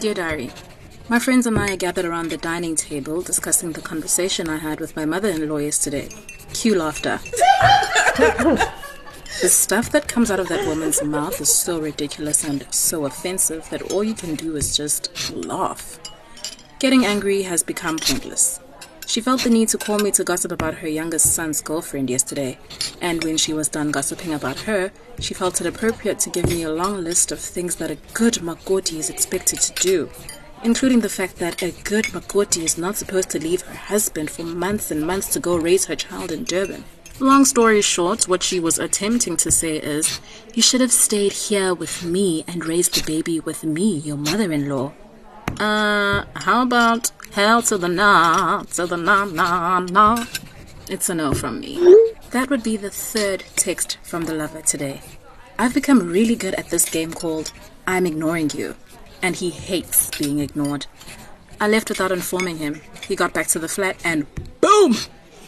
Dear Diary, my friends and I are gathered around the dining table discussing the conversation I had with my mother in law yesterday. Cue laughter. the stuff that comes out of that woman's mouth is so ridiculous and so offensive that all you can do is just laugh. Getting angry has become pointless. She felt the need to call me to gossip about her youngest son's girlfriend yesterday, and when she was done gossiping about her, she felt it appropriate to give me a long list of things that a good Makoti is expected to do, including the fact that a good Makoti is not supposed to leave her husband for months and months to go raise her child in Durban. Long story short, what she was attempting to say is, you should have stayed here with me and raised the baby with me, your mother in law. Uh, how about hell to the nah, to the nah, nah, nah? It's a no from me. That would be the third text from the lover today. I've become really good at this game called I'm ignoring you, and he hates being ignored. I left without informing him. He got back to the flat and boom!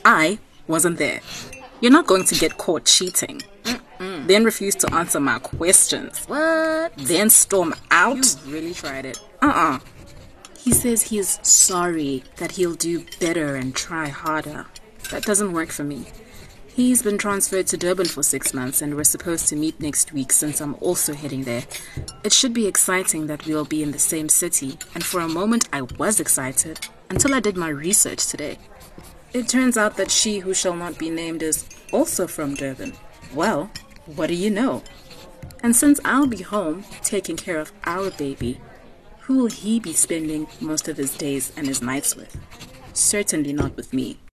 I wasn't there. You're not going to get caught cheating. Mm-mm. Then refuse to answer my questions. What? Then storm out. You really tried it. Uh-uh. He says he's sorry, that he'll do better and try harder. That doesn't work for me. He's been transferred to Durban for six months and we're supposed to meet next week since I'm also heading there. It should be exciting that we'll be in the same city, and for a moment I was excited until I did my research today. It turns out that she who shall not be named is also from Durban. Well, what do you know? And since I'll be home taking care of our baby, who will he be spending most of his days and his nights with? Certainly not with me.